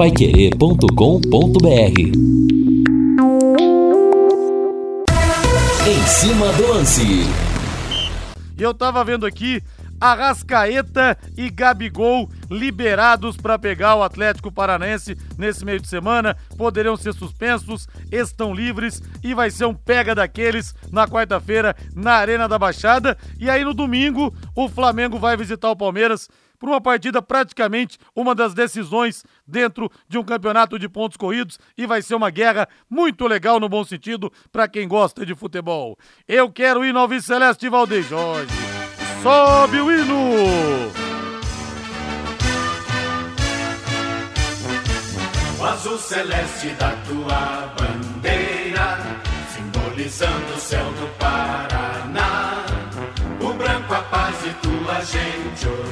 paiquerê.com.br Em cima do lance. E eu tava vendo aqui Arrascaeta e Gabigol liberados para pegar o Atlético Paranaense nesse meio de semana. Poderiam ser suspensos, estão livres e vai ser um pega daqueles na quarta-feira na Arena da Baixada. E aí no domingo o Flamengo vai visitar o Palmeiras por uma partida praticamente uma das decisões dentro de um campeonato de pontos corridos e vai ser uma guerra muito legal no bom sentido para quem gosta de futebol. Eu quero ir no Alves Celeste Valdez Jorge. Sobe o hino! O azul celeste da tua bandeira, simbolizando o céu do Paraná. O branco a paz e tua gente.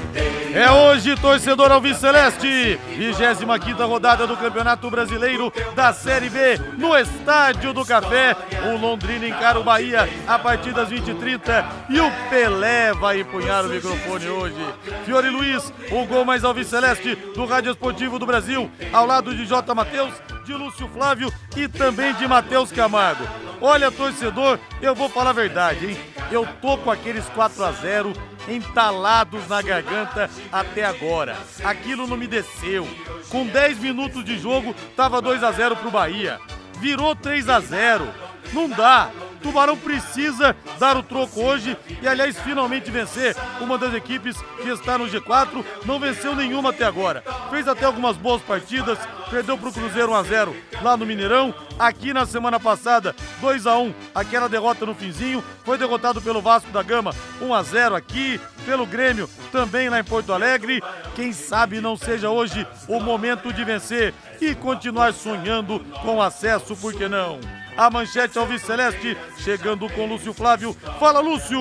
É hoje, torcedor Alves Celeste, 25 rodada do Campeonato Brasileiro da Série B, no Estádio do Café. O Londrina encara o Bahia a partir das 20h30 e o Pelé vai empunhar o microfone hoje. Fiore Luiz, o gol mais Alves Celeste do Rádio Esportivo do Brasil, ao lado de J. Matheus, de Lúcio Flávio e também de Matheus Camargo. Olha, torcedor, eu vou falar a verdade, hein? Eu tô com aqueles 4 a 0 entalados na garganta até agora. Aquilo não me desceu. Com 10 minutos de jogo, tava 2 a 0 pro Bahia. Virou 3 a 0. Não dá. Tubarão precisa dar o troco hoje e, aliás, finalmente vencer uma das equipes que está no G4. Não venceu nenhuma até agora. Fez até algumas boas partidas, perdeu para o Cruzeiro 1x0 lá no Mineirão. Aqui na semana passada, 2 a 1 aquela derrota no finzinho. Foi derrotado pelo Vasco da Gama, 1 a 0 aqui, pelo Grêmio também lá em Porto Alegre. Quem sabe não seja hoje o momento de vencer e continuar sonhando com acesso, por que não? A manchete Alves Celeste, chegando com Lúcio Flávio. Fala, Lúcio!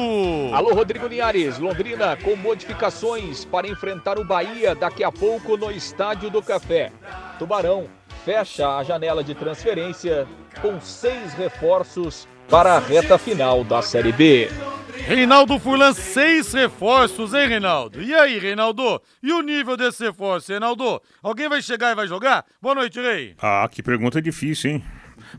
Alô, Rodrigo Linhares. Londrina com modificações para enfrentar o Bahia daqui a pouco no Estádio do Café. Tubarão fecha a janela de transferência com seis reforços para a reta final da Série B. Reinaldo Furlan, seis reforços, hein, Reinaldo? E aí, Reinaldo? E o nível desse reforço, Reinaldo? Alguém vai chegar e vai jogar? Boa noite, Rei. Ah, que pergunta difícil, hein?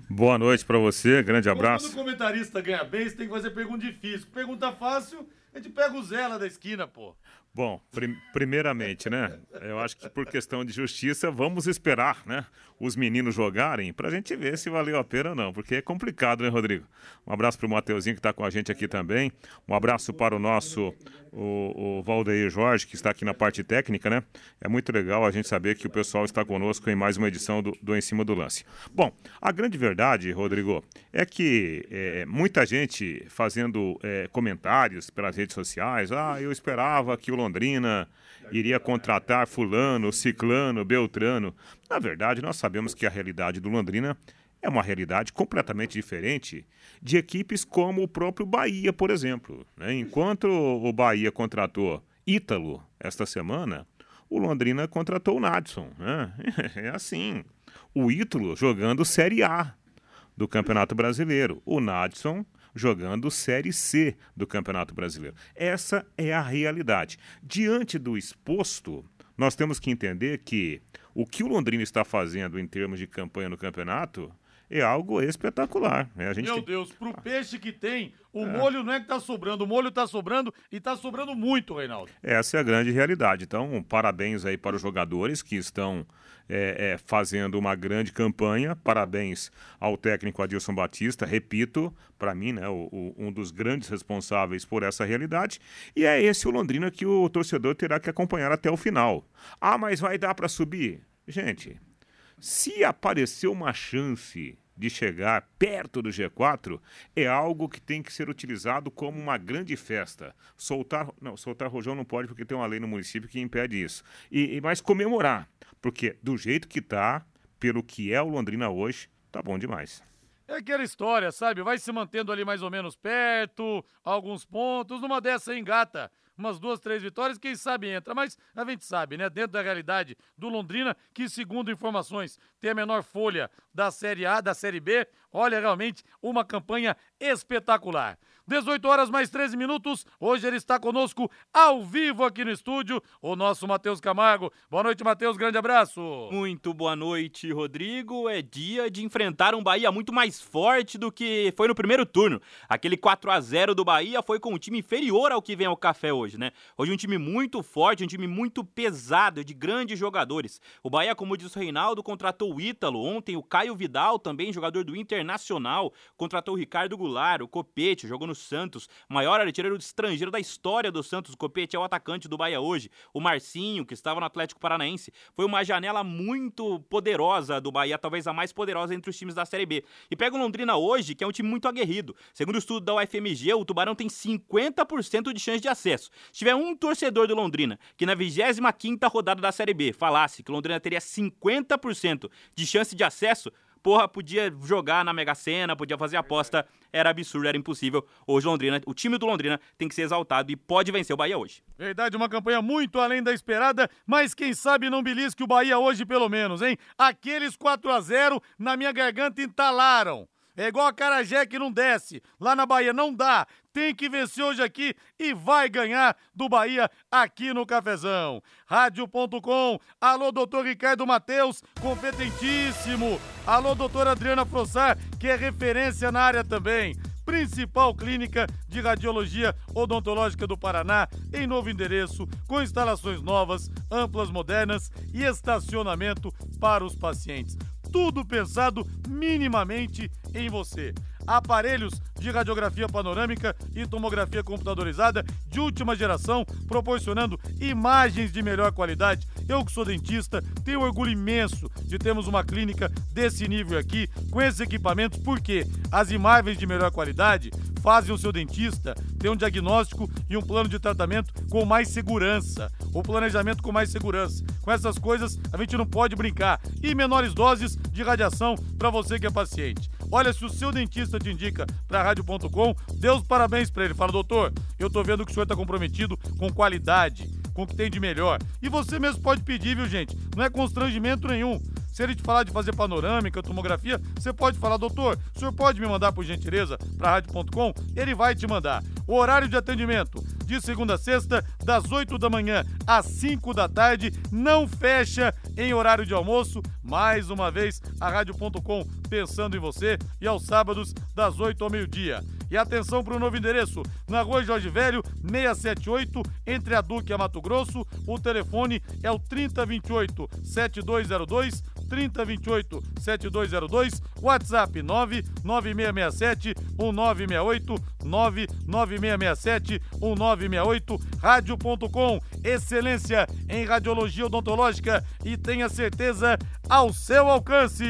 Boa noite para você, grande abraço. Quando o comentarista ganha bem, você tem que fazer pergunta difícil. Pergunta fácil, a gente pega o Zé lá da esquina, pô. Bom, prim primeiramente, né? Eu acho que por questão de justiça, vamos esperar, né? Os meninos jogarem pra gente ver se valeu a pena ou não, porque é complicado, né, Rodrigo? Um abraço pro Mateuzinho que tá com a gente aqui também. Um abraço para o nosso, o, o Valdeir Jorge, que está aqui na parte técnica, né? É muito legal a gente saber que o pessoal está conosco em mais uma edição do, do Em Cima do Lance. Bom, a grande verdade, Rodrigo, é que é, muita gente fazendo é, comentários pelas redes sociais, ah, eu esperava que o Londrina iria contratar fulano, ciclano, beltrano. Na verdade, nós sabemos que a realidade do Londrina é uma realidade completamente diferente de equipes como o próprio Bahia, por exemplo. Né? Enquanto o Bahia contratou Ítalo esta semana, o Londrina contratou o Nadson. Né? É assim. O Ítalo jogando Série A do Campeonato Brasileiro. O Nadson jogando Série C do Campeonato Brasileiro. Essa é a realidade. Diante do exposto, nós temos que entender que o que o Londrina está fazendo em termos de campanha no campeonato é algo espetacular. Né? Meu tem... Deus, pro peixe que tem, o é. molho não é que tá sobrando, o molho tá sobrando e tá sobrando muito, Reinaldo. Essa é a grande realidade. Então, parabéns aí para os jogadores que estão é, é, fazendo uma grande campanha. Parabéns ao técnico Adilson Batista, repito, para mim, né, o, o, um dos grandes responsáveis por essa realidade. E é esse o Londrina que o torcedor terá que acompanhar até o final. Ah, mas vai dar para subir? Gente, se aparecer uma chance de chegar perto do G4 é algo que tem que ser utilizado como uma grande festa. Soltar, não, soltar rojão não pode porque tem uma lei no município que impede isso. E, e mas comemorar, porque do jeito que tá, pelo que é o Londrina hoje, tá bom demais. É aquela história, sabe? Vai se mantendo ali mais ou menos perto, alguns pontos, numa dessa engata umas duas, três vitórias, quem sabe entra. Mas a gente sabe, né? Dentro da realidade do Londrina, que segundo informações tem a menor folha da Série A, da Série B. Olha, realmente uma campanha espetacular. 18 horas mais 13 minutos. Hoje ele está conosco ao vivo aqui no estúdio, o nosso Matheus Camargo. Boa noite, Matheus. Grande abraço. Muito boa noite, Rodrigo. É dia de enfrentar um Bahia muito mais forte do que foi no primeiro turno. Aquele 4 a 0 do Bahia foi com um time inferior ao que vem ao café hoje, né? Hoje um time muito forte, um time muito pesado, de grandes jogadores. O Bahia, como disse o Reinaldo, contratou o Ítalo. Ontem o Caio Vidal, também jogador do Internacional, contratou o Ricardo Goulart, o Copete, jogou no Santos, maior artilheiro estrangeiro da história do Santos. O Copete é o atacante do Bahia hoje. O Marcinho, que estava no Atlético Paranaense. Foi uma janela muito poderosa do Bahia, talvez a mais poderosa entre os times da Série B. E pega o Londrina hoje, que é um time muito aguerrido. Segundo o estudo da UFMG, o Tubarão tem 50% de chance de acesso. Se tiver um torcedor do Londrina que na 25ª rodada da Série B falasse que o Londrina teria 50% de chance de acesso, porra, podia jogar na Mega Sena, podia fazer aposta, era absurdo, era impossível. Hoje Londrina, o time do Londrina tem que ser exaltado e pode vencer o Bahia hoje. Verdade, uma campanha muito além da esperada, mas quem sabe não belisque o Bahia hoje pelo menos, hein? Aqueles 4 a 0 na minha garganta entalaram. É igual a Carajé que não desce. Lá na Bahia não dá. Tem que vencer hoje aqui e vai ganhar do Bahia aqui no Cafezão. Rádio.com. Alô, doutor Ricardo Mateus, competentíssimo. Alô, doutora Adriana Frossar, que é referência na área também principal clínica de radiologia odontológica do Paraná, em novo endereço, com instalações novas, amplas, modernas e estacionamento para os pacientes tudo pensado minimamente em você. Aparelhos de radiografia panorâmica e tomografia computadorizada de última geração, proporcionando imagens de melhor qualidade. Eu que sou dentista, tenho orgulho imenso de termos uma clínica desse nível aqui, com esses equipamentos, porque as imagens de melhor qualidade fazem o seu dentista ter um diagnóstico e um plano de tratamento com mais segurança, o planejamento com mais segurança. Com essas coisas a gente não pode brincar. E menores doses de radiação para você que é paciente. Olha, se o seu dentista te indica para rádio.com, dê os parabéns para ele. Fala, doutor, eu tô vendo que o senhor está comprometido com qualidade, com o que tem de melhor. E você mesmo pode pedir, viu, gente? Não é constrangimento nenhum. Se ele te falar de fazer panorâmica, tomografia, você pode falar, doutor, o senhor pode me mandar por gentileza para rádio.com? Ele vai te mandar. O horário de atendimento, de segunda a sexta, das 8 da manhã às 5 da tarde, não fecha em horário de almoço. Mais uma vez, a rádio.com pensando em você e aos sábados, das 8 ao meio-dia. E atenção para o novo endereço, na rua Jorge Velho, 678, entre a Duque e a Mato Grosso. O telefone é o 3028 7202 3028 7202, WhatsApp 99667 1968 99667 1968, rádio.com, excelência em radiologia odontológica e tenha certeza ao seu alcance.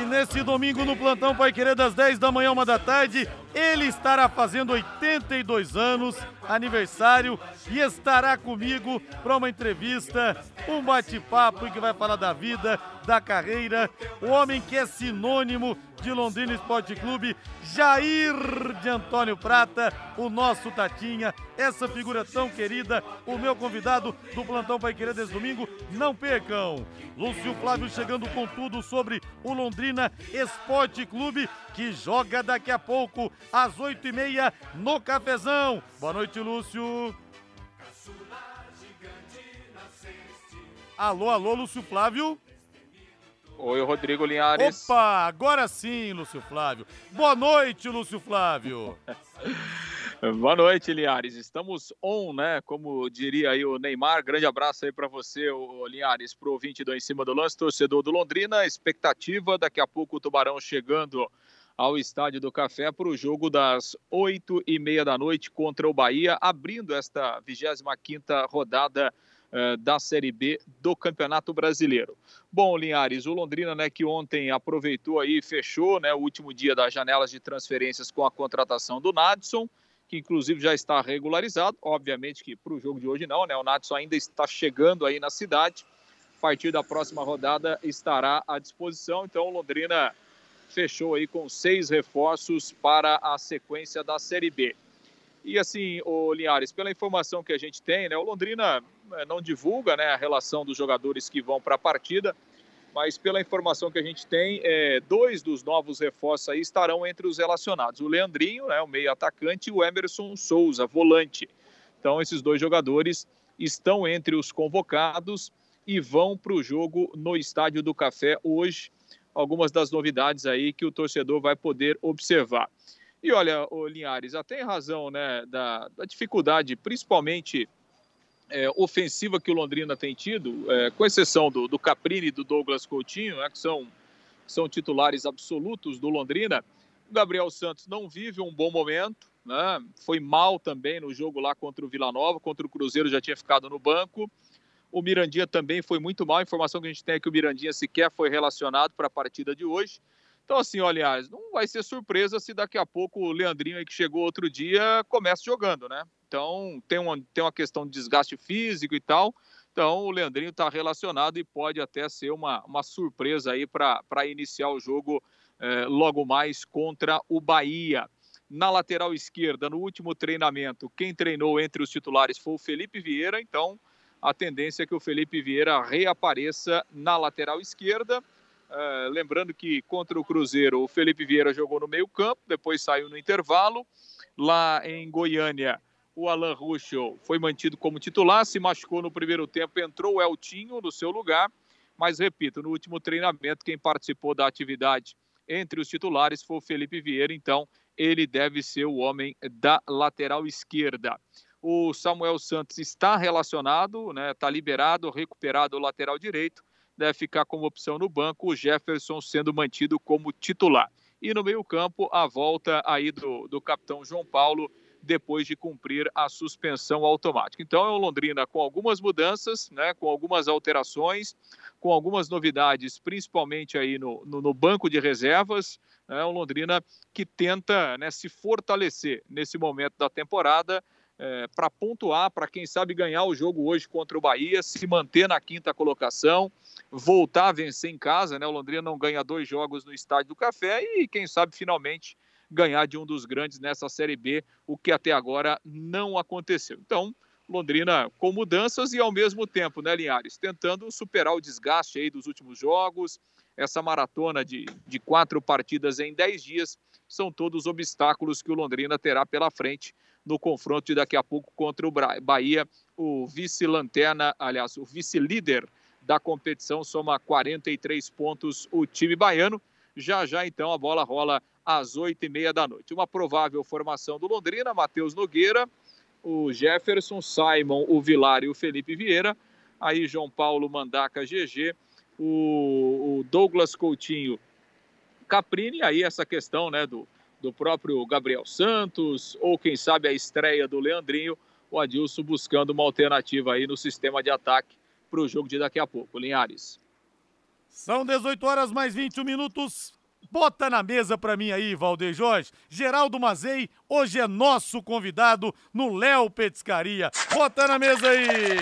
E nesse domingo no plantão Pai Querer das 10 da manhã, uma da tarde, ele estará fazendo 82 anos, aniversário, e estará comigo para uma entrevista, um bate-papo que vai falar da vida, da carreira, o homem que é sinônimo de Londrina Esporte Clube, Jair de Antônio Prata, o nosso Tatinha, essa figura tão querida, o meu convidado do Plantão Pai Querer desse domingo, não percam. Lúcio Flávio chegando com tudo sobre o Londrina Esporte Clube, que joga daqui a pouco, às oito e meia, no Cafezão. Boa noite, Lúcio. Alô, alô, Lúcio Flávio. Oi, Rodrigo Linhares. Opa, agora sim, Lúcio Flávio. Boa noite, Lúcio Flávio. Boa noite, Linhares. Estamos on, né? Como diria aí o Neymar. Grande abraço aí para você, Linhares, pro ouvinte do Em Cima do Lance, torcedor do Londrina. Expectativa, daqui a pouco o Tubarão chegando ao Estádio do Café para o jogo das oito e meia da noite contra o Bahia, abrindo esta 25 quinta rodada eh, da Série B do Campeonato Brasileiro. Bom, Linhares, o Londrina, né, que ontem aproveitou aí fechou, né, o último dia das janelas de transferências com a contratação do Nadson, que inclusive já está regularizado. Obviamente que para o jogo de hoje não, né? O Nadson ainda está chegando aí na cidade. A partir da próxima rodada estará à disposição. Então, o Londrina fechou aí com seis reforços para a sequência da Série B. E assim, o Linhares, pela informação que a gente tem, né, o Londrina é, não divulga né, a relação dos jogadores que vão para a partida, mas pela informação que a gente tem, é, dois dos novos reforços aí estarão entre os relacionados. O Leandrinho, né, o meio atacante, e o Emerson Souza, volante. Então, esses dois jogadores estão entre os convocados e vão para o jogo no Estádio do Café hoje. Algumas das novidades aí que o torcedor vai poder observar. E olha, o Linhares, até em razão né, da, da dificuldade, principalmente é, ofensiva que o Londrina tem tido, é, com exceção do, do Caprini e do Douglas Coutinho, né, que são, são titulares absolutos do Londrina, o Gabriel Santos não vive um bom momento, né, foi mal também no jogo lá contra o Vila Nova, contra o Cruzeiro já tinha ficado no banco. O Mirandinha também foi muito mal. A informação que a gente tem é que o Mirandinha sequer foi relacionado para a partida de hoje. Então, assim, olha, não vai ser surpresa se daqui a pouco o Leandrinho aí que chegou outro dia começa jogando, né? Então, tem uma, tem uma questão de desgaste físico e tal. Então, o Leandrinho está relacionado e pode até ser uma, uma surpresa aí para iniciar o jogo eh, logo mais contra o Bahia. Na lateral esquerda, no último treinamento, quem treinou entre os titulares foi o Felipe Vieira. Então, a tendência é que o Felipe Vieira reapareça na lateral esquerda. Uh, lembrando que contra o Cruzeiro, o Felipe Vieira jogou no meio-campo, depois saiu no intervalo. Lá em Goiânia, o Alan Ruschel foi mantido como titular, se machucou no primeiro tempo, entrou o Eltinho no seu lugar. Mas, repito, no último treinamento, quem participou da atividade entre os titulares foi o Felipe Vieira, então ele deve ser o homem da lateral esquerda. O Samuel Santos está relacionado, está né, tá liberado, recuperado o lateral direito deve ficar como opção no banco, o Jefferson sendo mantido como titular. E no meio-campo, a volta aí do, do capitão João Paulo, depois de cumprir a suspensão automática. Então é o Londrina com algumas mudanças, né, com algumas alterações, com algumas novidades, principalmente aí no, no, no banco de reservas. É né, o Londrina que tenta né, se fortalecer nesse momento da temporada é, para pontuar, para quem sabe ganhar o jogo hoje contra o Bahia, se manter na quinta colocação, voltar a vencer em casa, né? O Londrina não ganha dois jogos no Estádio do Café e quem sabe finalmente ganhar de um dos grandes nessa Série B, o que até agora não aconteceu. Então, Londrina com mudanças e ao mesmo tempo, né, Linhares, tentando superar o desgaste aí dos últimos jogos, essa maratona de, de quatro partidas em dez dias, são todos obstáculos que o Londrina terá pela frente no confronto de daqui a pouco contra o Bahia, o vice-lanterna, aliás, o vice-líder da competição, soma 43 pontos o time baiano. Já já, então, a bola rola às oito e meia da noite. Uma provável formação do Londrina, Matheus Nogueira, o Jefferson, Simon, o Vilar e o Felipe Vieira. Aí João Paulo, Mandaca, GG, o, o Douglas Coutinho, Caprini. Aí essa questão né, do, do próprio Gabriel Santos, ou quem sabe a estreia do Leandrinho, o Adilson buscando uma alternativa aí no sistema de ataque para o jogo de daqui a pouco. Linhares. São 18 horas mais 21 minutos. Bota na mesa para mim aí, Valdeir Jorge. Geraldo Mazei, hoje é nosso convidado no Léo Petiscaria. Bota na mesa aí.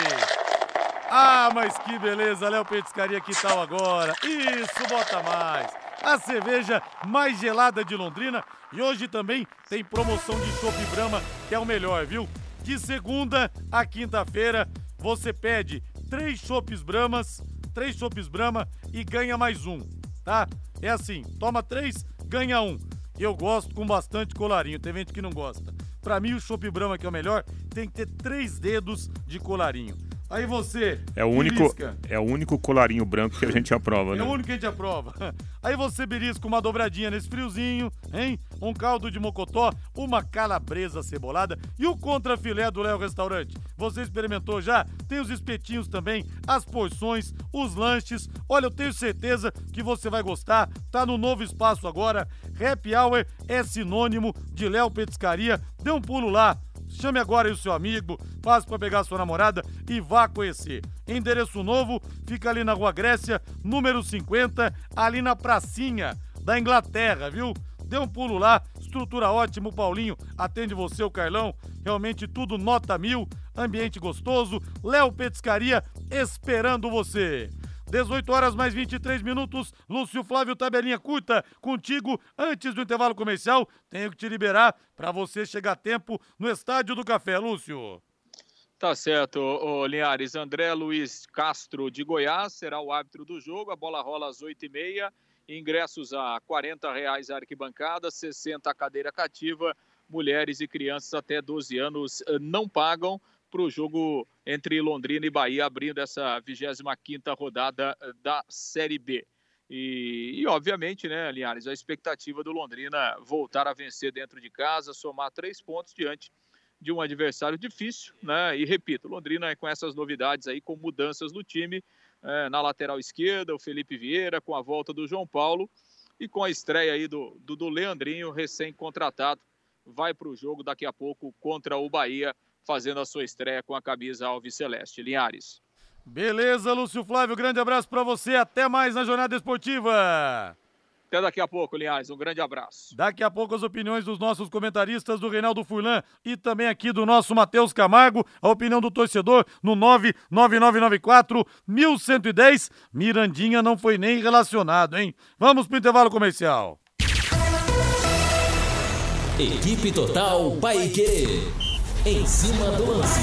Ah, mas que beleza, Léo Petiscaria, que tal agora? Isso, bota mais a cerveja mais gelada de Londrina. E hoje também tem promoção de Chopp Brahma, que é o melhor, viu? De segunda a quinta-feira, você pede três chopes Bramas, três chopes Brahma e ganha mais um, tá? É assim, toma três, ganha um. Eu gosto com bastante colarinho, tem gente que não gosta. Pra mim, o chopp Brahma, que é o melhor, tem que ter três dedos de colarinho. Aí você. É o único, é o único colarinho branco que a gente aprova, né? É o único que a gente aprova. Aí você belisca uma dobradinha nesse friozinho, hein? Um caldo de mocotó, uma calabresa cebolada e o contrafilé do Léo Restaurante. Você experimentou já? Tem os espetinhos também, as porções, os lanches. Olha, eu tenho certeza que você vai gostar. Tá no novo espaço agora. Happy Hour é sinônimo de Léo Petiscaria. Dê um pulo lá Chame agora aí o seu amigo, passe para pegar a sua namorada e vá conhecer. Endereço novo fica ali na Rua Grécia, número 50, ali na pracinha da Inglaterra, viu? Dê um pulo lá, estrutura ótima, o Paulinho atende você, o Carlão, realmente tudo nota mil, ambiente gostoso, Léo Petiscaria esperando você. 18 horas mais 23 minutos. Lúcio Flávio, tabelinha curta contigo antes do intervalo comercial. Tenho que te liberar para você chegar a tempo no Estádio do Café, Lúcio. Tá certo, ô, Linhares. André Luiz Castro de Goiás será o árbitro do jogo. A bola rola às 8h30. Ingressos a 40 reais a arquibancada, 60 a cadeira cativa. Mulheres e crianças até 12 anos eh, não pagam para o jogo entre Londrina e Bahia, abrindo essa 25ª rodada eh, da Série B. E, e, obviamente, né, Linhares, a expectativa do Londrina voltar a vencer dentro de casa, somar três pontos diante de um adversário difícil, né? E repito, Londrina é com essas novidades aí, com mudanças no time, é, na lateral esquerda, o Felipe Vieira, com a volta do João Paulo e com a estreia aí do, do, do Leandrinho, recém-contratado, vai para o jogo daqui a pouco contra o Bahia, fazendo a sua estreia com a camisa Alves Celeste. Linhares. Beleza, Lúcio Flávio, grande abraço para você, até mais na Jornada Esportiva. Até daqui a pouco, Linhares. Um grande abraço. Daqui a pouco as opiniões dos nossos comentaristas, do Reinaldo Furlan e também aqui do nosso Matheus Camargo. A opinião do torcedor no 99994 1110. Mirandinha não foi nem relacionado, hein? Vamos pro intervalo comercial. Equipe Total Paique. Em cima do lance.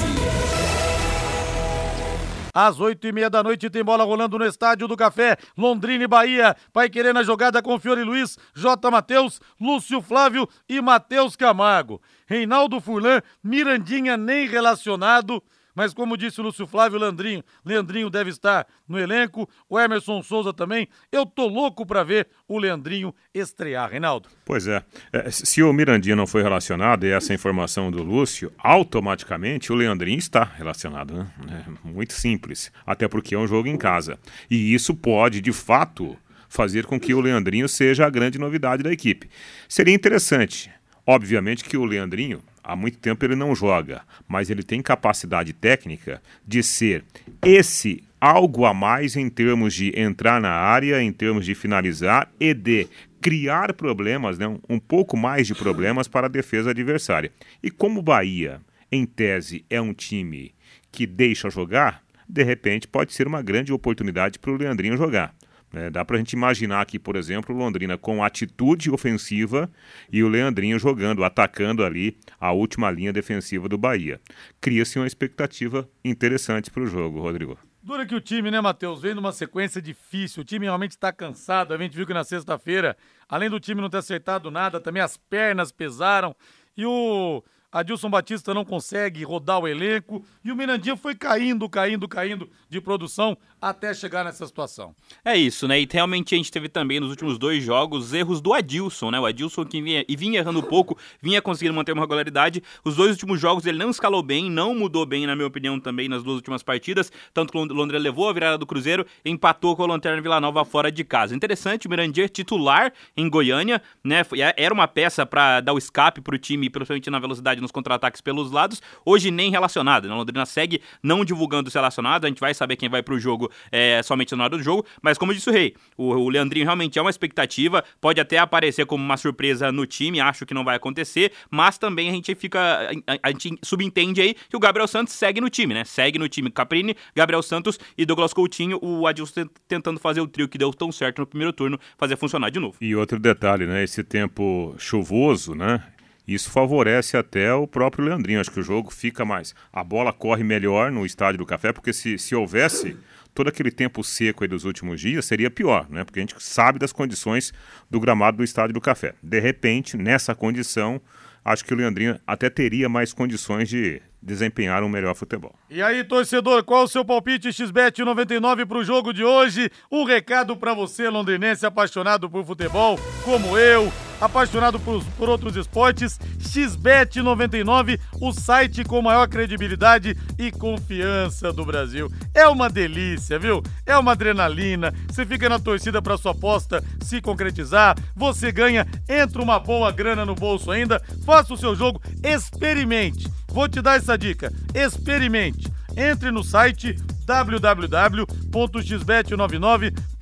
Às oito e meia da noite tem bola rolando no Estádio do Café, Londrina e Bahia. Vai querer na jogada com Fiore Luiz, J. Matheus, Lúcio Flávio e Matheus Camargo. Reinaldo Furlan, Mirandinha nem relacionado mas como disse o Lúcio Flávio Leandrinho, Leandrinho deve estar no elenco, o Emerson Souza também. Eu tô louco para ver o Leandrinho estrear, Reinaldo. Pois é. é. Se o Mirandinho não foi relacionado, e essa informação do Lúcio, automaticamente o Leandrinho está relacionado, né? É muito simples. Até porque é um jogo em casa. E isso pode, de fato, fazer com que o Leandrinho seja a grande novidade da equipe. Seria interessante, obviamente, que o Leandrinho há muito tempo ele não joga, mas ele tem capacidade técnica de ser esse algo a mais em termos de entrar na área, em termos de finalizar e de criar problemas, né, um pouco mais de problemas para a defesa adversária. E como o Bahia, em tese, é um time que deixa jogar, de repente pode ser uma grande oportunidade para o Leandrinho jogar. É, dá para a gente imaginar aqui, por exemplo, Londrina com atitude ofensiva e o Leandrinho jogando, atacando ali a última linha defensiva do Bahia. Cria-se uma expectativa interessante para o jogo, Rodrigo. Dura que o time, né, Matheus, vem numa sequência difícil. O time realmente está cansado. A gente viu que na sexta-feira, além do time não ter acertado nada, também as pernas pesaram. E o Adilson Batista não consegue rodar o elenco e o Mirandinha foi caindo, caindo, caindo de produção até chegar nessa situação. É isso, né? E realmente a gente teve também nos últimos dois jogos erros do Adilson, né? O Adilson que vinha, e vinha errando pouco, vinha conseguindo manter uma regularidade. Os dois últimos jogos ele não escalou bem, não mudou bem, na minha opinião, também nas duas últimas partidas. Tanto que o Londrina levou a virada do Cruzeiro, empatou com o Lanterna Vila Nova fora de casa. Interessante, o Mirandinha titular em Goiânia, né? É, era uma peça para dar o escape pro time, principalmente na velocidade nos contra-ataques pelos lados. Hoje nem relacionado, né? Londrina segue não divulgando os relacionados, a gente vai saber quem vai pro jogo é, somente na hora do jogo. Mas como disse o Rei, o, o Leandrinho realmente é uma expectativa, pode até aparecer como uma surpresa no time, acho que não vai acontecer, mas também a gente fica. A, a gente subentende aí que o Gabriel Santos segue no time, né? Segue no time Caprini, Gabriel Santos e Douglas Coutinho, o Adilson tentando fazer o trio que deu tão certo no primeiro turno, fazer funcionar de novo. E outro detalhe, né? Esse tempo chuvoso, né? Isso favorece até o próprio Leandrinho. Acho que o jogo fica mais. A bola corre melhor no estádio do Café, porque se, se houvesse todo aquele tempo seco dos últimos dias, seria pior, né? Porque a gente sabe das condições do gramado do estádio do Café. De repente, nessa condição, acho que o Leandrinho até teria mais condições de desempenhar um melhor futebol. E aí, torcedor, qual o seu palpite XBET 99 para o jogo de hoje? Um recado para você, londrinense apaixonado por futebol, como eu, apaixonado por, por outros esportes, XBET99, o site com maior credibilidade e confiança do Brasil. É uma delícia, viu? É uma adrenalina. Você fica na torcida para sua aposta se concretizar, você ganha, entra uma boa grana no bolso ainda. Faça o seu jogo, experimente. Vou te dar essa dica. Experimente. Entre no site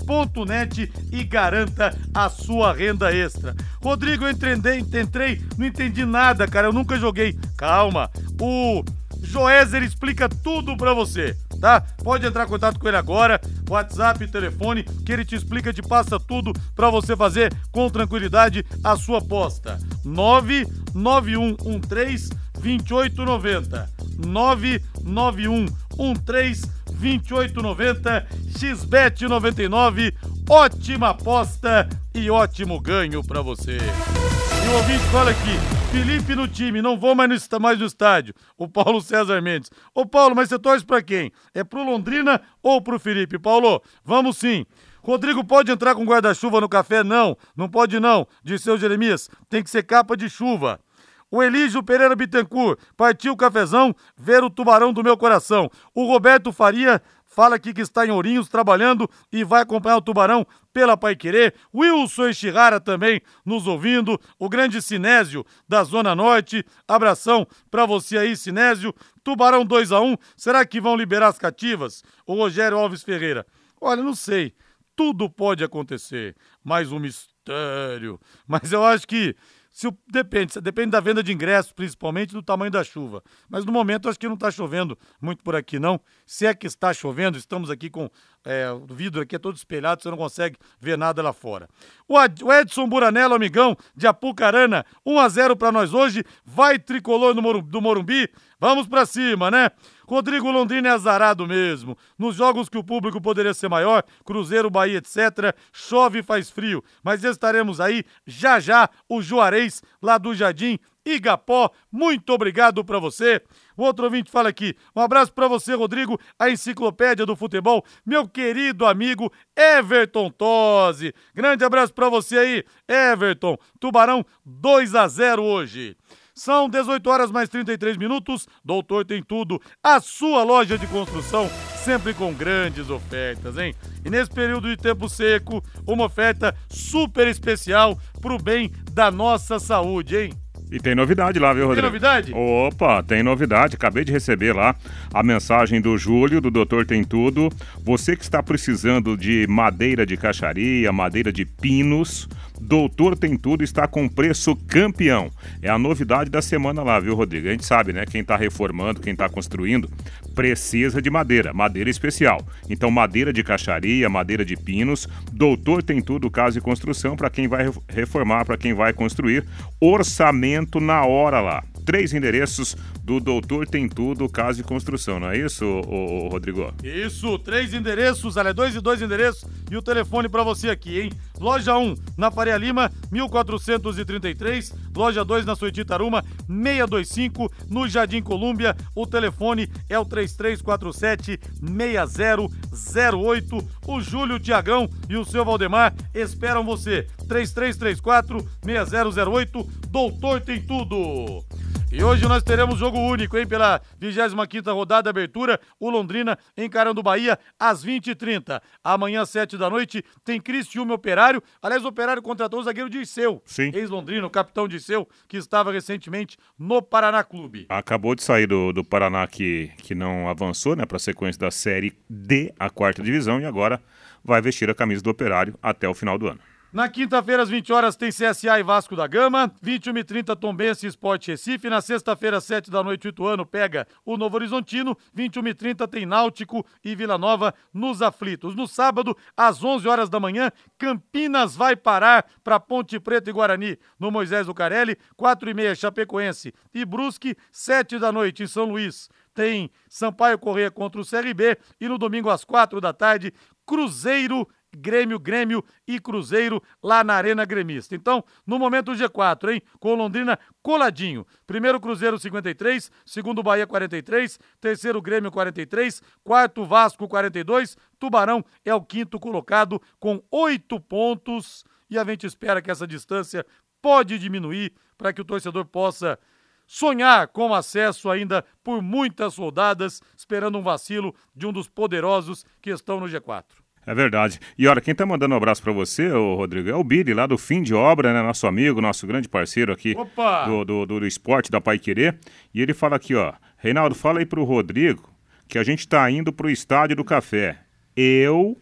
www.xbet99.net e garanta a sua renda extra. Rodrigo, eu entrei, entrei, não entendi nada, cara, eu nunca joguei. Calma, o Joézer explica tudo para você. tá? Pode entrar em contato com ele agora, WhatsApp, telefone, que ele te explica, te passa tudo para você fazer com tranquilidade a sua aposta. 99113 2890. 99113 2890. XBET 99. Ótima aposta e ótimo ganho para você. E o ouvinte fala aqui, Felipe no time, não vou mais no, mais no estádio. O Paulo César Mendes. Ô Paulo, mas você torce para quem? É pro Londrina ou pro Felipe? Paulo, vamos sim. Rodrigo pode entrar com guarda-chuva no café? Não, não pode não, disse o Jeremias. Tem que ser capa de chuva. O Elígio Pereira Bittencourt partiu o cafezão ver o tubarão do meu coração. O Roberto Faria fala aqui que está em Ourinhos trabalhando e vai acompanhar o Tubarão pela Pai Querer. Wilson Eshihara também nos ouvindo. O grande Sinésio da Zona Norte. Abração para você aí, Sinésio. Tubarão 2 a 1 Será que vão liberar as cativas? O Rogério Alves Ferreira. Olha, não sei. Tudo pode acontecer. Mais um mistério. Mas eu acho que se, depende, depende da venda de ingressos, principalmente do tamanho da chuva. Mas no momento acho que não está chovendo muito por aqui, não. Se é que está chovendo, estamos aqui com é, o vidro aqui é todo espelhado, você não consegue ver nada lá fora. O, Edson Buranello, amigão, de Apucarana, 1 a 0 para nós hoje. Vai tricolor do Morumbi. Vamos para cima, né? Rodrigo Londrina é azarado mesmo. Nos jogos que o público poderia ser maior, Cruzeiro, Bahia, etc., chove e faz frio. Mas estaremos aí já já, o Juarez, lá do Jardim Igapó. Muito obrigado para você. O outro ouvinte fala aqui. Um abraço para você, Rodrigo, a enciclopédia do futebol, meu querido amigo Everton Tosi. Grande abraço para você aí, Everton. Tubarão 2 a 0 hoje. São 18 horas mais 33 minutos. Doutor tem tudo. A sua loja de construção, sempre com grandes ofertas, hein? E nesse período de tempo seco, uma oferta super especial pro bem da nossa saúde, hein? E tem novidade lá, viu, Rodrigo? Tem novidade? Opa, tem novidade. Acabei de receber lá a mensagem do Júlio, do Doutor Tem Tudo. Você que está precisando de madeira de caixaria, madeira de pinos, Doutor Tem Tudo está com preço campeão. É a novidade da semana lá, viu, Rodrigo? A gente sabe, né? Quem está reformando, quem está construindo, precisa de madeira, madeira especial. Então, madeira de caixaria, madeira de pinos, Doutor Tem Tudo, casa e construção, para quem vai reformar, para quem vai construir. Orçamento na hora lá três endereços do Doutor Tem Tudo, Casa e Construção, não é isso, ô, ô, Rodrigo? Isso, três endereços, olha, dois e dois endereços e o telefone para você aqui, hein? Loja 1, na Faria Lima, 1433. Loja 2, na Soititaruma, 625. No Jardim Colúmbia, o telefone é o 3347-6008. O Júlio Tiagão e o seu Valdemar esperam você. 3334-6008. Doutor tem tudo. E hoje nós teremos jogo único, hein? Pela 25 rodada abertura, o Londrina encarando o Bahia às 20h30. Amanhã, às 7 da noite, tem Cristiúme Operário. Aliás, o Operário contratou o zagueiro Dirceu, ex-Londrina, o capitão Dirceu, que estava recentemente no Paraná Clube. Acabou de sair do, do Paraná que, que não avançou, né, para a sequência da Série D, a quarta divisão, e agora vai vestir a camisa do Operário até o final do ano. Na quinta-feira, às 20 horas, tem CSA e Vasco da Gama. 21 e 30 Tombense e Sport Recife. Na sexta-feira, às 7 da noite, o Ituano pega o Novo Horizontino. 21 e 30 tem Náutico e Vila Nova nos aflitos. No sábado, às 11 horas da manhã, Campinas vai parar para Ponte Preta e Guarani no Moisés Lucarelli. 4 e meia, Chapecoense e Brusque. 7 da noite em São Luís tem Sampaio Correia contra o CRB. E no domingo, às 4 da tarde, Cruzeiro Grêmio, Grêmio e Cruzeiro lá na Arena Gremista. Então, no momento o G4, hein? Com Londrina coladinho. Primeiro Cruzeiro 53, segundo Bahia 43, terceiro Grêmio 43, quarto Vasco 42, Tubarão é o quinto colocado com oito pontos e a gente espera que essa distância pode diminuir para que o torcedor possa sonhar com acesso ainda por muitas rodadas, esperando um vacilo de um dos poderosos que estão no G4. É verdade. E olha, quem tá mandando um abraço para você, ô Rodrigo, é o Billy, lá do Fim de Obra, né? Nosso amigo, nosso grande parceiro aqui do, do, do, do, esporte da Pai Querer. E ele fala aqui, ó. Reinaldo, fala aí pro Rodrigo que a gente tá indo pro Estádio do Café. Eu,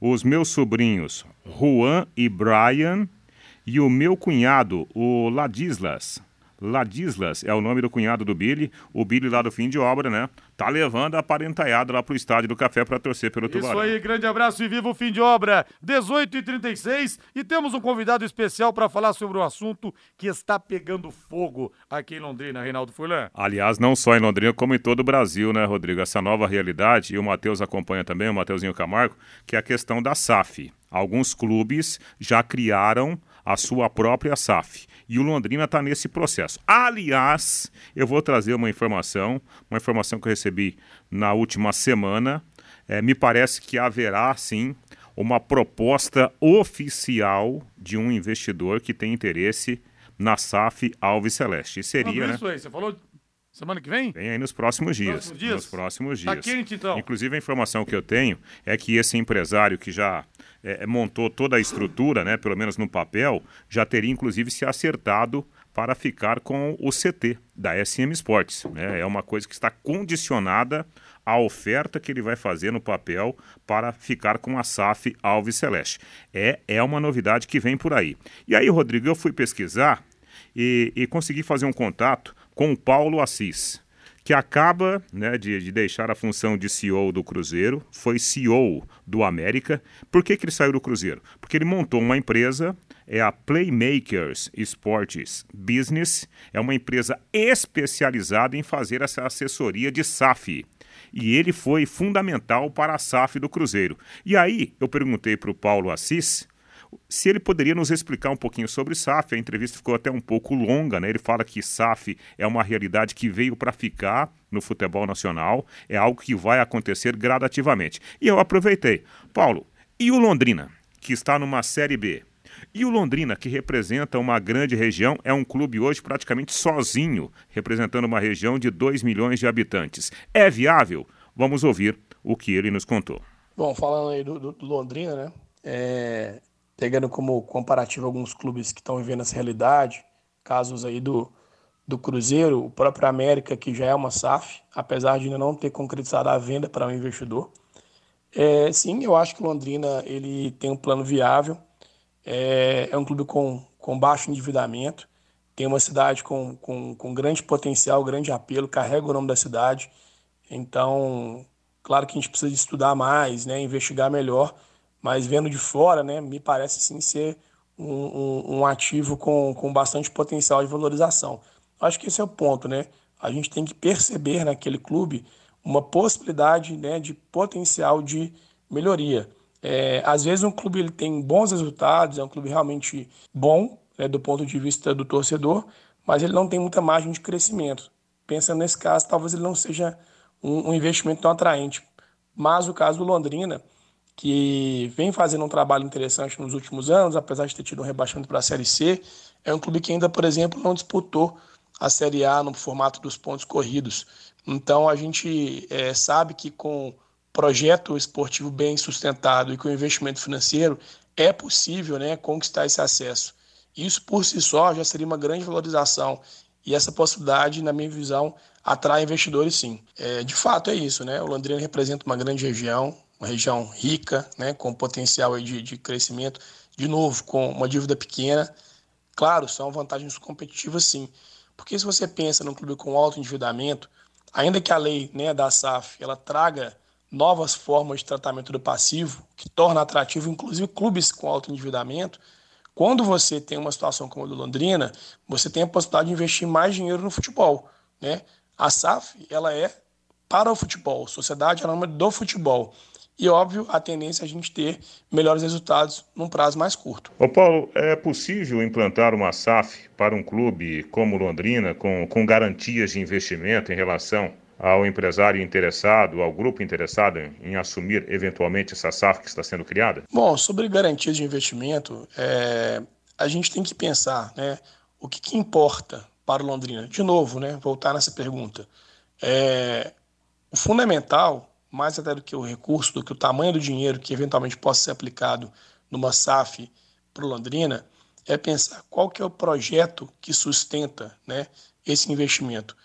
os meus sobrinhos Juan e Brian e o meu cunhado, o Ladislas. Ladislas é o nome do cunhado do Billy. O Billy lá do fim de obra, né? Tá levando a parentaiada lá pro estádio do Café para torcer pelo Tubarão. Isso aí, grande abraço e viva o fim de obra. 18h36 e temos um convidado especial para falar sobre o assunto que está pegando fogo aqui em Londrina, Reinaldo Furlan. Aliás, não só em Londrina, como em todo o Brasil, né, Rodrigo? Essa nova realidade, e o Matheus acompanha também, o Mateuzinho Camargo, que é a questão da SAF. Alguns clubes já criaram a sua própria SAF. E o Londrina está nesse processo. Aliás, eu vou trazer uma informação, uma informação que eu recebi na última semana. É, me parece que haverá, sim, uma proposta oficial de um investidor que tem interesse na SAF Alves Celeste. E seria, né? isso aí, você falou semana que vem? Vem aí nos próximos dias. Próximos dias? Nos próximos Tá dias. quente, então. Inclusive, a informação que eu tenho é que esse empresário que já é, montou toda a estrutura, né, pelo menos no papel, já teria inclusive se acertado para ficar com o CT da SM Sports. Né? É uma coisa que está condicionada à oferta que ele vai fazer no papel para ficar com a SAF Alves Celeste. É, é uma novidade que vem por aí. E aí, Rodrigo, eu fui pesquisar e, e consegui fazer um contato com Paulo Assis que acaba né, de, de, deixar a função de CEO do Cruzeiro, foi CEO do América. Por que, que ele saiu do Cruzeiro? Porque ele montou uma empresa, é a Playmakers Sports Business, é uma empresa especializada em fazer essa assessoria de SAF. E ele foi fundamental para a SAF do Cruzeiro. E aí eu perguntei para o Paulo Assis se ele poderia nos explicar um pouquinho sobre SAF. A entrevista ficou até um pouco longa, né? Ele fala que SAF é uma realidade que veio para ficar no futebol nacional, é algo que vai acontecer gradativamente. E eu aproveitei. Paulo, e o Londrina, que está numa Série B? E o Londrina, que representa uma grande região, é um clube hoje praticamente sozinho, representando uma região de 2 milhões de habitantes. É viável? Vamos ouvir o que ele nos contou. Bom, falando aí do, do Londrina, né? É, pegando como comparativo alguns clubes que estão vivendo essa realidade, casos aí do, do Cruzeiro, o próprio América, que já é uma SAF, apesar de ainda não ter concretizado a venda para um investidor. É, sim, eu acho que Londrina ele tem um plano viável, é, é um clube com, com baixo endividamento, tem uma cidade com, com, com grande potencial, grande apelo, carrega o nome da cidade, então, claro que a gente precisa estudar mais, né, investigar melhor, mas vendo de fora, né, me parece sim ser um, um, um, ativo com, com bastante potencial de valorização. Acho que esse é o ponto, né? A gente tem que perceber naquele clube uma possibilidade né, de potencial de melhoria. É, às vezes um clube ele tem bons resultados, é um clube realmente bom né, do ponto de vista do torcedor, mas ele não tem muita margem de crescimento. Pensando nesse caso, talvez ele não seja um, um investimento tão atraente. Mas o caso do Londrina, que vem fazendo um trabalho interessante nos últimos anos, apesar de ter tido um rebaixamento para a Série C, é um clube que ainda, por exemplo, não disputou a Série A no formato dos pontos corridos. Então a gente é, sabe que com projeto esportivo bem sustentado e com investimento financeiro é possível né, conquistar esse acesso. Isso por si só já seria uma grande valorização e essa possibilidade, na minha visão, atrai investidores sim. É, de fato é isso, né? O Londrina representa uma grande região, uma região rica, né, com potencial de, de crescimento, de novo, com uma dívida pequena. Claro, são vantagens competitivas sim, porque se você pensa num clube com alto endividamento, ainda que a lei né, da SAF ela traga novas formas de tratamento do passivo, que torna atrativo inclusive clubes com alto endividamento, quando você tem uma situação como a do Londrina, você tem a possibilidade de investir mais dinheiro no futebol. Né? A SAF ela é para o futebol, sociedade anônima do futebol. E, óbvio, a tendência é a gente ter melhores resultados num prazo mais curto. Ô Paulo, é possível implantar uma SAF para um clube como Londrina, com, com garantias de investimento em relação ao empresário interessado, ao grupo interessado em assumir eventualmente essa SAF que está sendo criada? Bom, sobre garantias de investimento, é, a gente tem que pensar né, o que, que importa para o Londrina. De novo, né, voltar nessa pergunta. É, o fundamental mais até do que o recurso, do que o tamanho do dinheiro que eventualmente possa ser aplicado numa SAF para o Londrina, é pensar qual que é o projeto que sustenta né, esse investimento.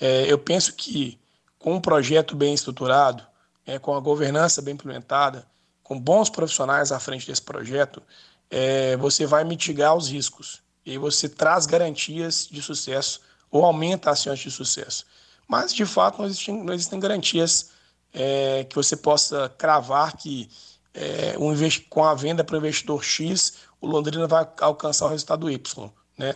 É, eu penso que com um projeto bem estruturado, é, com a governança bem implementada, com bons profissionais à frente desse projeto, é, você vai mitigar os riscos. e você traz garantias de sucesso ou aumenta as chances de sucesso. Mas, de fato, não existem, não existem garantias é, que você possa cravar que é, um com a venda para o investidor X, o Londrina vai alcançar o resultado Y. Né?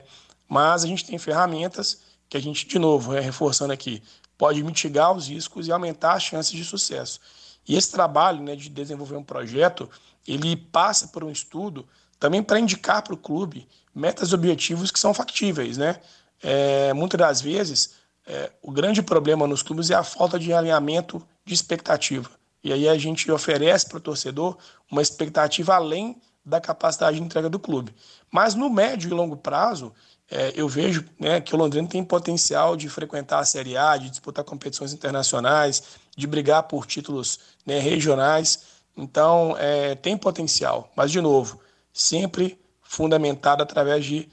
Mas a gente tem ferramentas que a gente, de novo, é, reforçando aqui, pode mitigar os riscos e aumentar as chances de sucesso. E esse trabalho né, de desenvolver um projeto, ele passa por um estudo também para indicar para o clube metas e objetivos que são factíveis. Né? É, muitas das vezes, é, o grande problema nos clubes é a falta de alinhamento de expectativa. E aí a gente oferece para o torcedor uma expectativa além da capacidade de entrega do clube. Mas no médio e longo prazo, é, eu vejo né, que o Londrina tem potencial de frequentar a Série A, de disputar competições internacionais, de brigar por títulos né, regionais. Então, é, tem potencial. Mas, de novo, sempre fundamentado através de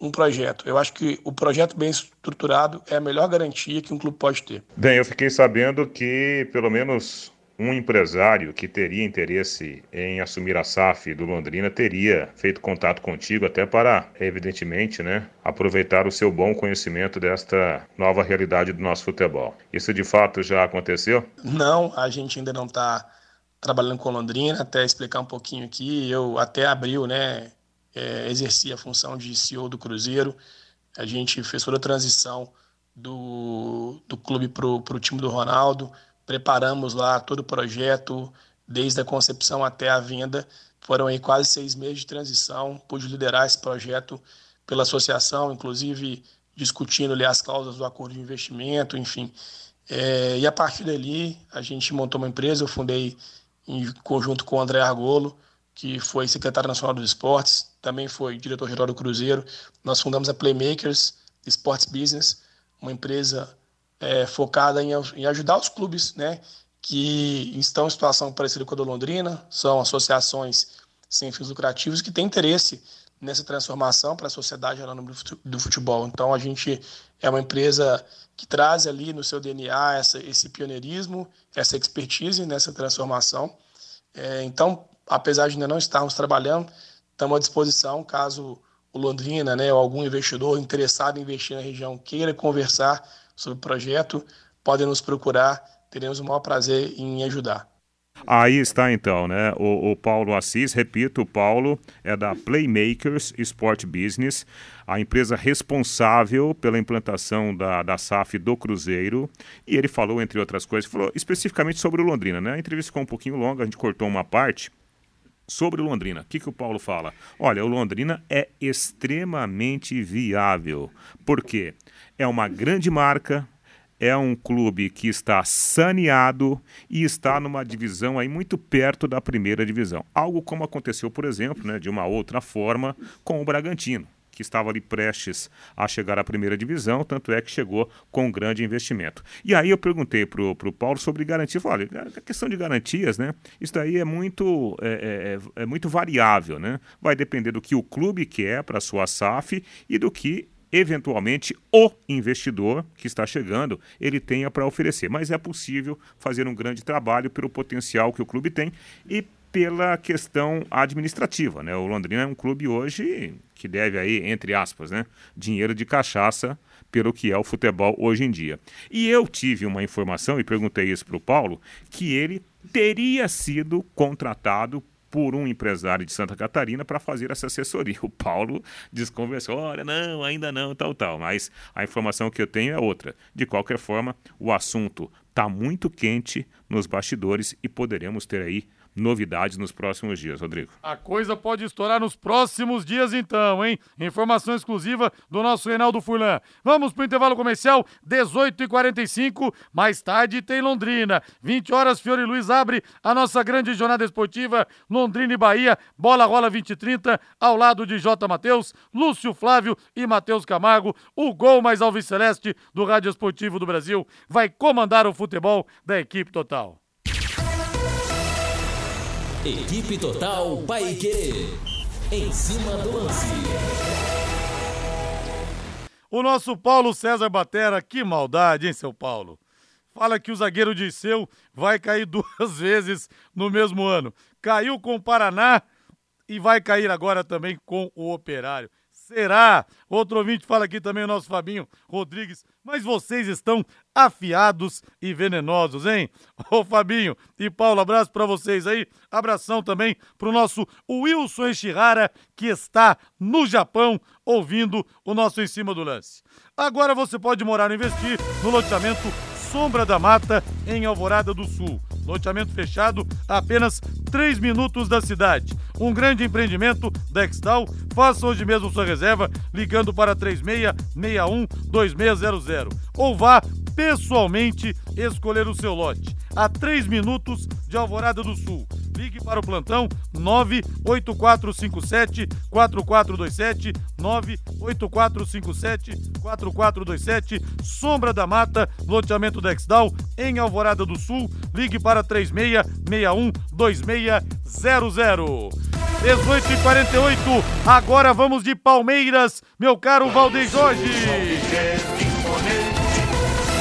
um projeto. Eu acho que o projeto bem estruturado é a melhor garantia que um clube pode ter. Bem, eu fiquei sabendo que pelo menos um empresário que teria interesse em assumir a SAF do Londrina teria feito contato contigo até para, evidentemente, né, aproveitar o seu bom conhecimento desta nova realidade do nosso futebol. Isso de fato já aconteceu? Não, a gente ainda não está trabalhando com Londrina, até explicar um pouquinho aqui, eu até abril, né, é, exerci a função de CEO do Cruzeiro, a gente fez toda a transição do, do clube para o time do Ronaldo, preparamos lá todo o projeto, desde a concepção até a venda. Foram aí quase seis meses de transição, pude liderar esse projeto pela associação, inclusive discutindo ali as causas do acordo de investimento, enfim. É, e a partir dali, a gente montou uma empresa, eu fundei em conjunto com o André Argolo, que foi secretário nacional dos esportes, também foi diretor-geral do Cruzeiro. Nós fundamos a Playmakers Sports Business, uma empresa é, focada em, em, ajudar os clubes né, que estão em situação parecida com a do Londrina, são associações sem fins lucrativos que têm interesse nessa transformação para a sociedade do futebol. Então a gente é uma empresa que traz ali no seu DNA essa, esse pioneirismo, essa expertise nessa transformação. É, então, apesar de ainda não estarmos trabalhando, estamos à disposição caso o Londrina, né, ou algum investidor interessado em investir na região queira conversar sobre o projeto, podem nos procurar, teremos o maior prazer em ajudar. Aí está então, né? O, o, Paulo Assis, repito, o Paulo é da Playmakers Sport Business, a empresa responsável pela implantação da, da SAF do Cruzeiro. E ele falou, entre outras coisas, falou especificamente sobre o Londrina, né? A entrevista ficou um pouquinho longa, a gente cortou uma parte. Sobre o Londrina, o que, que o Paulo fala? Olha, o Londrina é extremamente viável. Por quê? É uma grande marca, é um clube que está saneado e está numa divisão aí muito perto da primeira divisão. Algo como aconteceu, por exemplo, né, de uma outra forma com o Bragantino que estava ali prestes a chegar à primeira divisão, tanto é que chegou com um grande investimento. E aí eu perguntei para o Paulo sobre garantia. Falei, olha, a questão de garantias, né? Isso daí é muito, é, é, é muito variável, né? Vai depender do que o clube quer para a sua SAF e do que eventualmente o investidor que está chegando ele tenha para oferecer. Mas é possível fazer um grande trabalho pelo potencial que o clube tem e pela questão administrativa, né? O Londrina é um clube hoje que deve aí, entre aspas, né, dinheiro de cachaça pelo que é o futebol hoje em dia. E eu tive uma informação e perguntei isso para o Paulo que ele teria sido contratado por um empresário de Santa Catarina para fazer essa assessoria. O Paulo desconversou, olha, não, ainda não, tal, tal. Mas a informação que eu tenho é outra. De qualquer forma, o assunto está muito quente nos bastidores e poderemos ter aí novidades nos próximos dias, Rodrigo. A coisa pode estourar nos próximos dias então, hein? Informação exclusiva do nosso Reinaldo Furlan. Vamos para o intervalo comercial, 18h45, mais tarde tem Londrina. 20 horas, Fiore Luiz abre a nossa grande jornada esportiva, Londrina e Bahia, bola rola 20 e 30, ao lado de J. Matheus, Lúcio Flávio e Matheus Camargo, o gol mais alves celeste do Rádio Esportivo do Brasil, vai comandar o futebol da equipe total. Equipe Total Paique. Em cima do lance. O nosso Paulo César Batera, que maldade, hein, seu Paulo? Fala que o zagueiro de seu vai cair duas vezes no mesmo ano. Caiu com o Paraná e vai cair agora também com o Operário. Será? Outro ouvinte fala aqui também, o nosso Fabinho Rodrigues. Mas vocês estão afiados e venenosos, hein? Ô Fabinho e Paulo, abraço para vocês aí. Abração também pro nosso Wilson Eshihara, que está no Japão ouvindo o nosso Em Cima do Lance. Agora você pode morar e investir no loteamento Sombra da Mata, em Alvorada do Sul. Loteamento fechado a apenas 3 minutos da cidade. Um grande empreendimento da Extal. Faça hoje mesmo sua reserva ligando para 3661 2600 ou vá pessoalmente escolher o seu lote. A 3 minutos de Alvorada do Sul. Ligue para o plantão 98457 4427 98457 4427 Sombra da Mata, loteamento Dexdal em Alvorada do Sul. Ligue para 3661 2600. 18 e 48 agora vamos de Palmeiras, meu caro Valdeir Jorge.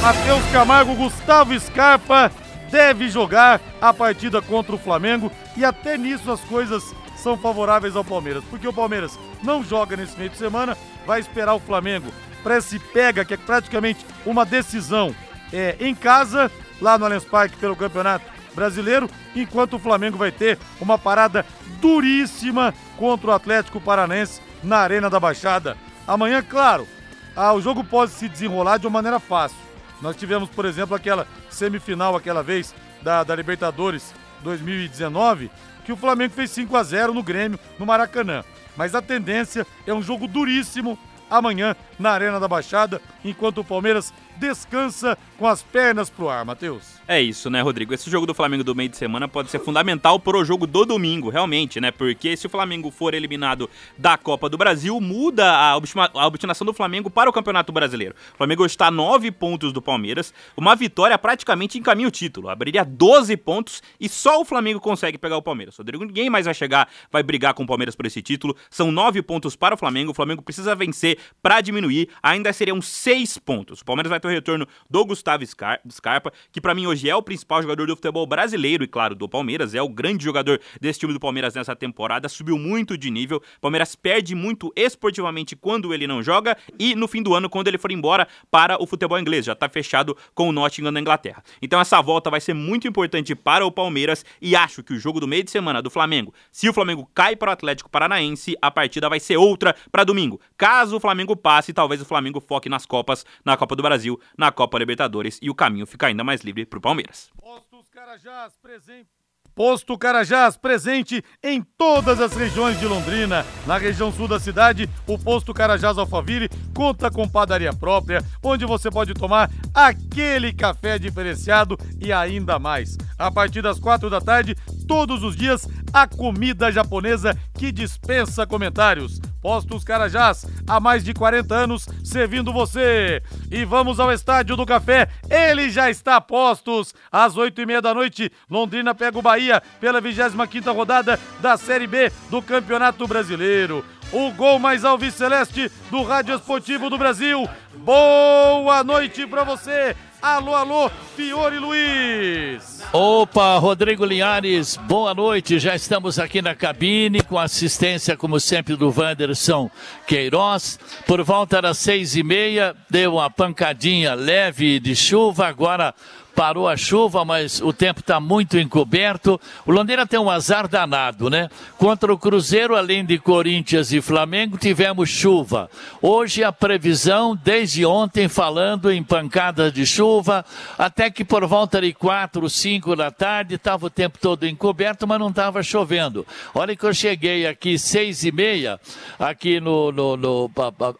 Matheus Camargo, Gustavo Scarpa deve jogar a partida contra o Flamengo e até nisso as coisas são favoráveis ao Palmeiras, porque o Palmeiras não joga nesse meio de semana, vai esperar o Flamengo para esse pega, que é praticamente uma decisão é, em casa, lá no Allianz Parque pelo Campeonato Brasileiro, enquanto o Flamengo vai ter uma parada duríssima contra o Atlético Paranense na Arena da Baixada. Amanhã, claro, ah, o jogo pode se desenrolar de uma maneira fácil. Nós tivemos, por exemplo, aquela semifinal aquela vez da, da Libertadores 2019, que o Flamengo fez 5 a 0 no Grêmio, no Maracanã. Mas a tendência é um jogo duríssimo amanhã na Arena da Baixada, enquanto o Palmeiras descansa com as pernas pro ar, Matheus. É isso, né, Rodrigo? Esse jogo do Flamengo do meio de semana pode ser fundamental pro jogo do domingo, realmente, né? Porque se o Flamengo for eliminado da Copa do Brasil, muda a, obstinação do Flamengo para o Campeonato Brasileiro. O Flamengo está a nove pontos do Palmeiras, uma vitória praticamente encaminha o título. Abriria 12 pontos e só o Flamengo consegue pegar o Palmeiras. Rodrigo, ninguém mais vai chegar, vai brigar com o Palmeiras por esse título. São nove pontos para o Flamengo. O Flamengo precisa vencer para diminuir. Ainda seriam seis pontos. O Palmeiras vai ter o retorno do Gustavo Scarpa, que para mim hoje é o principal jogador do futebol brasileiro e, claro, do Palmeiras. É o grande jogador desse time do Palmeiras nessa temporada. Subiu muito de nível. O Palmeiras perde muito esportivamente quando ele não joga e no fim do ano, quando ele for embora para o futebol inglês. Já está fechado com o Nottingham na Inglaterra. Então essa volta vai ser muito importante para o Palmeiras e acho que o jogo do meio de semana do Flamengo, se o Flamengo cai para o Atlético Paranaense, a partida vai ser outra para domingo. Caso o Flamengo passe, talvez o Flamengo foque nas Copas, na Copa do Brasil, na Copa Libertadores e o caminho fica ainda mais livre para o Palmeiras. Postos Carajás, presente. Posto Carajás, presente em todas as regiões de Londrina. Na região sul da cidade, o Posto Carajás Alphaville conta com padaria própria, onde você pode tomar aquele café diferenciado e ainda mais. A partir das quatro da tarde, todos os dias, a comida japonesa que dispensa comentários. Postos Carajás, há mais de 40 anos, servindo você. E vamos ao Estádio do Café, ele já está postos. Às oito e meia da noite, Londrina pega o Bahia pela 25 quinta rodada da Série B do Campeonato Brasileiro o gol mais alviceleste do Rádio Esportivo do Brasil. Boa noite para você. Alô, alô, Fiore Luiz. Opa, Rodrigo Linhares, boa noite. Já estamos aqui na cabine com assistência, como sempre, do Wanderson Queiroz. Por volta das seis e meia, deu uma pancadinha leve de chuva. Agora parou a chuva, mas o tempo está muito encoberto. O Londrina tem um azar danado, né? Contra o Cruzeiro, além de Corinthians e Flamengo, tivemos chuva. Hoje a previsão, desde ontem, falando em pancadas de chuva, até que por volta de quatro, cinco da tarde, estava o tempo todo encoberto, mas não estava chovendo. Olha que eu cheguei aqui seis e meia, aqui no, no, no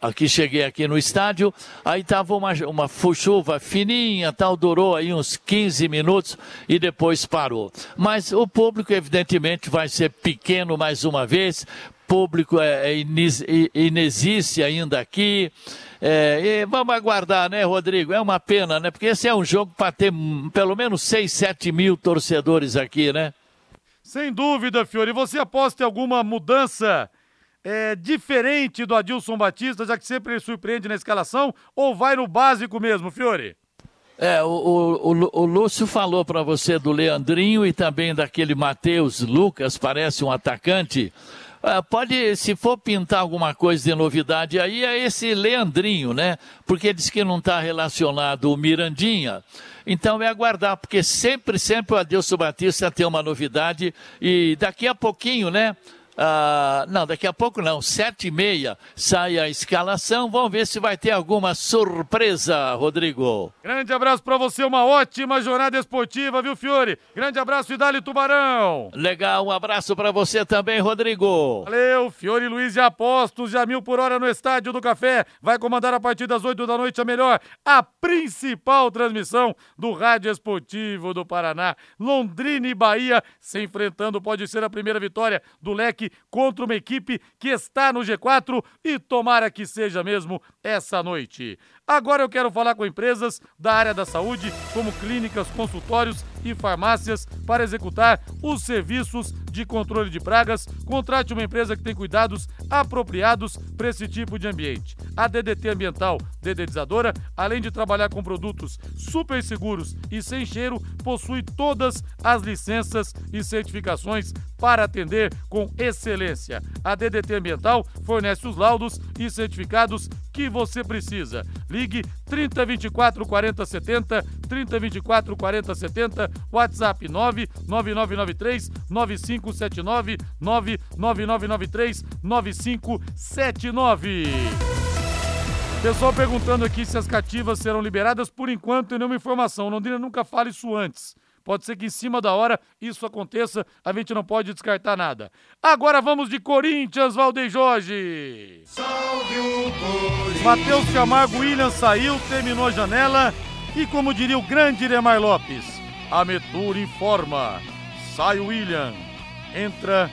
aqui cheguei aqui no estádio, aí estava uma, uma chuva fininha, tal, durou aí uns uns 15 minutos e depois parou. Mas o público, evidentemente, vai ser pequeno mais uma vez. Público é, é inexiste ainda aqui. É, vamos aguardar, né, Rodrigo? É uma pena, né? Porque esse é um jogo para ter pelo menos 6, 7 mil torcedores aqui, né? Sem dúvida, Fiore. Você aposta em alguma mudança é, diferente do Adilson Batista, já que sempre ele surpreende na escalação, ou vai no básico mesmo, Fiore? É, o, o, o, Lúcio falou para você do Leandrinho e também daquele Matheus Lucas, parece um atacante. Uh, pode, se for pintar alguma coisa de novidade aí, é esse Leandrinho, né? Porque diz que não está relacionado o Mirandinha. Então é aguardar, porque sempre, sempre o Adilson Batista tem uma novidade e daqui a pouquinho, né? Ah, não, daqui a pouco não, sete e meia sai a escalação. Vamos ver se vai ter alguma surpresa, Rodrigo. Grande abraço para você, uma ótima jornada esportiva, viu, Fiore? Grande abraço e dali Tubarão. Legal, um abraço para você também, Rodrigo. Valeu, Fiore Luiz e Apostos, já mil por hora no Estádio do Café. Vai comandar a partir das oito da noite a melhor, a principal transmissão do Rádio Esportivo do Paraná. Londrina e Bahia se enfrentando, pode ser a primeira vitória do leque contra uma equipe que está no G4 e tomara que seja mesmo essa noite. Agora eu quero falar com empresas da área da saúde, como clínicas, consultórios e farmácias, para executar os serviços de controle de pragas. Contrate uma empresa que tem cuidados apropriados para esse tipo de ambiente. A DDT Ambiental Dedetizadora, além de trabalhar com produtos super seguros e sem cheiro, possui todas as licenças e certificações para atender com excelência. A DDT Ambiental fornece os laudos e certificados que você precisa. Ligue 3024 40 70, 3024 40 70, WhatsApp 99993 9579, 99993 9579. Pessoal perguntando aqui se as cativas serão liberadas. Por enquanto, tem nenhuma informação. Londrina nunca fala isso antes. Pode ser que em cima da hora isso aconteça, a gente não pode descartar nada. Agora vamos de Corinthians, Valdeir Jorge. Matheus Camargo William saiu, terminou a janela e como diria o grande Iremar Lopes, a Metur informa, sai o William, entra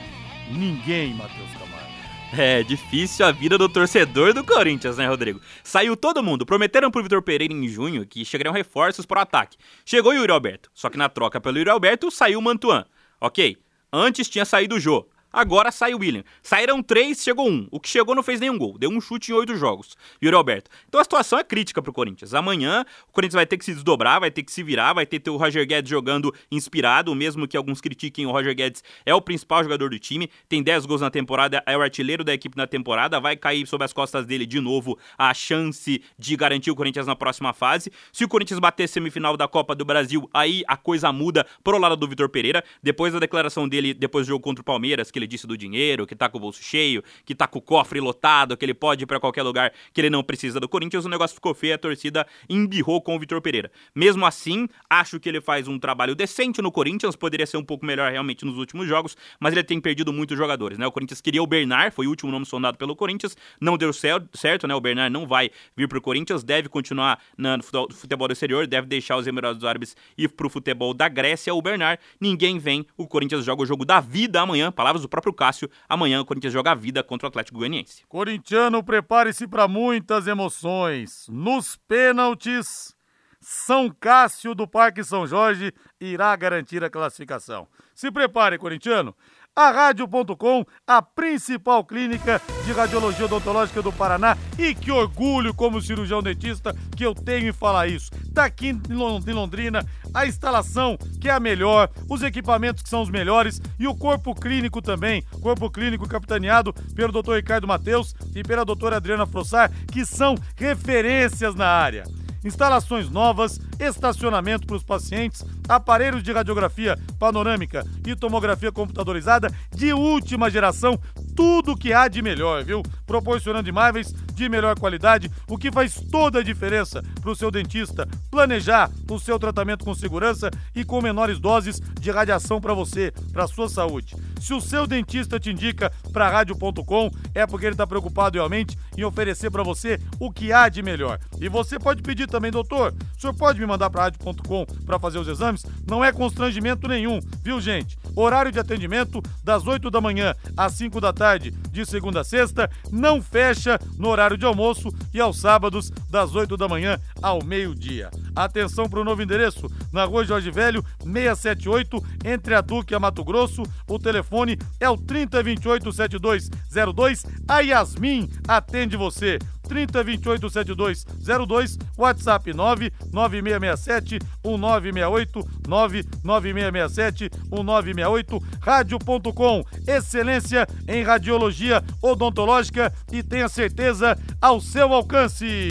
ninguém, Matheus Camargo. É difícil a vida do torcedor do Corinthians, né, Rodrigo? Saiu todo mundo. Prometeram pro Vitor Pereira em junho que chegariam reforços para o ataque. Chegou o Yuri Alberto. Só que na troca pelo Yuri Alberto saiu o Mantuan. Ok. Antes tinha saído o Jô. Agora sai o William. Saíram três, chegou um. O que chegou não fez nenhum gol. Deu um chute em oito jogos. Yuri Alberto. Então a situação é crítica pro Corinthians. Amanhã o Corinthians vai ter que se desdobrar, vai ter que se virar, vai ter que ter o Roger Guedes jogando inspirado, mesmo que alguns critiquem o Roger Guedes é o principal jogador do time. Tem 10 gols na temporada, é o artilheiro da equipe na temporada. Vai cair sobre as costas dele de novo a chance de garantir o Corinthians na próxima fase. Se o Corinthians bater semifinal da Copa do Brasil, aí a coisa muda pro lado do Vitor Pereira. Depois da declaração dele, depois do jogo contra o Palmeiras, que ele disse do dinheiro, que tá com o bolso cheio, que tá com o cofre lotado, que ele pode ir para qualquer lugar que ele não precisa do Corinthians, o negócio ficou feio, a torcida embirrou com o Vitor Pereira. Mesmo assim, acho que ele faz um trabalho decente no Corinthians, poderia ser um pouco melhor realmente nos últimos jogos, mas ele tem perdido muitos jogadores, né? O Corinthians queria o Bernard, foi o último nome sondado pelo Corinthians, não deu certo, né? O Bernard não vai vir pro Corinthians, deve continuar no futebol do exterior, deve deixar os Emirados Árabes ir pro futebol da Grécia. O Bernard, ninguém vem, o Corinthians joga o jogo da vida amanhã, palavras do próprio Cássio. Amanhã o Corinthians joga a vida contra o Atlético Goianiense. Corintiano, prepare-se para muitas emoções. Nos pênaltis, São Cássio do Parque São Jorge irá garantir a classificação. Se prepare, corintiano. A Rádio.com, a principal clínica de radiologia odontológica do Paraná. E que orgulho como cirurgião dentista que eu tenho em falar isso. Tá aqui em Londrina, a instalação que é a melhor, os equipamentos que são os melhores e o corpo clínico também. Corpo clínico capitaneado pelo Dr. Ricardo Mateus e pela doutora Adriana Frossar, que são referências na área instalações novas, estacionamento para os pacientes, aparelhos de radiografia panorâmica e tomografia computadorizada de última geração, tudo que há de melhor, viu? Proporcionando imóveis de melhor qualidade, o que faz toda a diferença para o seu dentista planejar o seu tratamento com segurança e com menores doses de radiação para você, para a sua saúde. Se o seu dentista te indica para rádio.com, é porque ele está preocupado realmente em oferecer para você o que há de melhor. E você pode pedir também, doutor, o senhor pode me mandar para rádio.com para fazer os exames? Não é constrangimento nenhum, viu, gente? Horário de atendimento das 8 da manhã às 5 da tarde, de segunda a sexta, não fecha no horário de almoço e aos sábados, das 8 da manhã ao meio-dia. Atenção para o novo endereço, na rua Jorge Velho, 678, entre a Duque e a Mato Grosso. O telefone é o 3028-7202. A Yasmin atende você. 30 28 72 02, WhatsApp 9 9667 1968 99667 1968, rádio.com, excelência em radiologia odontológica e tenha certeza ao seu alcance.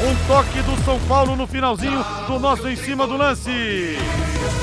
Um toque do São Paulo no finalzinho do nosso em cima do lance.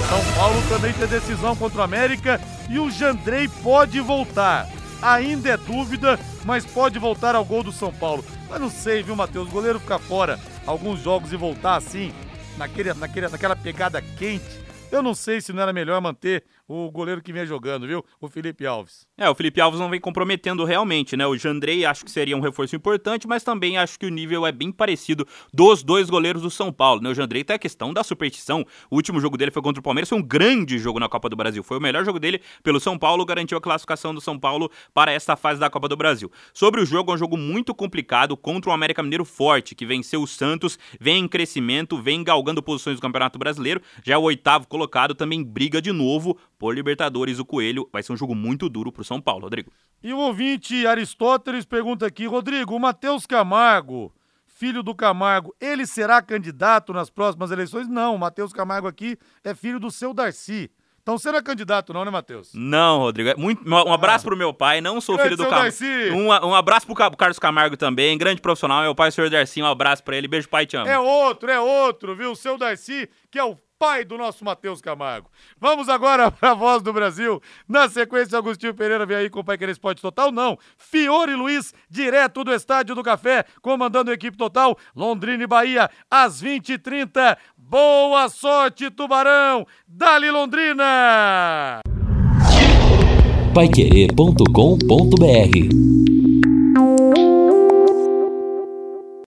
São Paulo também tem decisão contra o América e o Jandrei pode voltar. Ainda é dúvida, mas pode voltar ao gol do São Paulo. Mas não sei, viu, Matheus? O goleiro ficar fora alguns jogos e voltar assim, naquele, naquele, naquela pegada quente. Eu não sei se não era melhor manter o goleiro que vem jogando, viu? O Felipe Alves. É, o Felipe Alves não vem comprometendo realmente, né? O Jandrei acho que seria um reforço importante, mas também acho que o nível é bem parecido dos dois goleiros do São Paulo, né? O Jandrei tem a questão da superstição. O último jogo dele foi contra o Palmeiras, foi um grande jogo na Copa do Brasil. Foi o melhor jogo dele pelo São Paulo, garantiu a classificação do São Paulo para esta fase da Copa do Brasil. Sobre o jogo, é um jogo muito complicado contra o América Mineiro forte, que venceu o Santos, vem em crescimento, vem galgando posições do Campeonato Brasileiro, já é o oitavo colocado, também briga de novo por Libertadores, o Coelho. Vai ser um jogo muito duro pro São Paulo, Rodrigo. E o ouvinte Aristóteles pergunta aqui, Rodrigo, o Matheus Camargo, filho do Camargo, ele será candidato nas próximas eleições? Não, o Matheus Camargo aqui é filho do seu Darcy. Então você não é candidato, não, né, Matheus? Não, Rodrigo. É muito, um abraço ah. pro meu pai, não sou filho do Camargo. Um, um abraço pro Carlos Camargo também, grande profissional. Meu pai, o senhor Darcy, um abraço pra ele. Beijo, pai, te amo. É outro, é outro, viu? O seu Darcy, que é o pai do nosso Matheus Camargo. Vamos agora para a voz do Brasil. Na sequência, Agostinho Pereira vem aí com o Pai Querer Esporte Total. Não, Fiore Luiz, direto do Estádio do Café, comandando a equipe total. Londrina e Bahia, às 20h30. Boa sorte, Tubarão! Dali Londrina! Paiquerê.com.br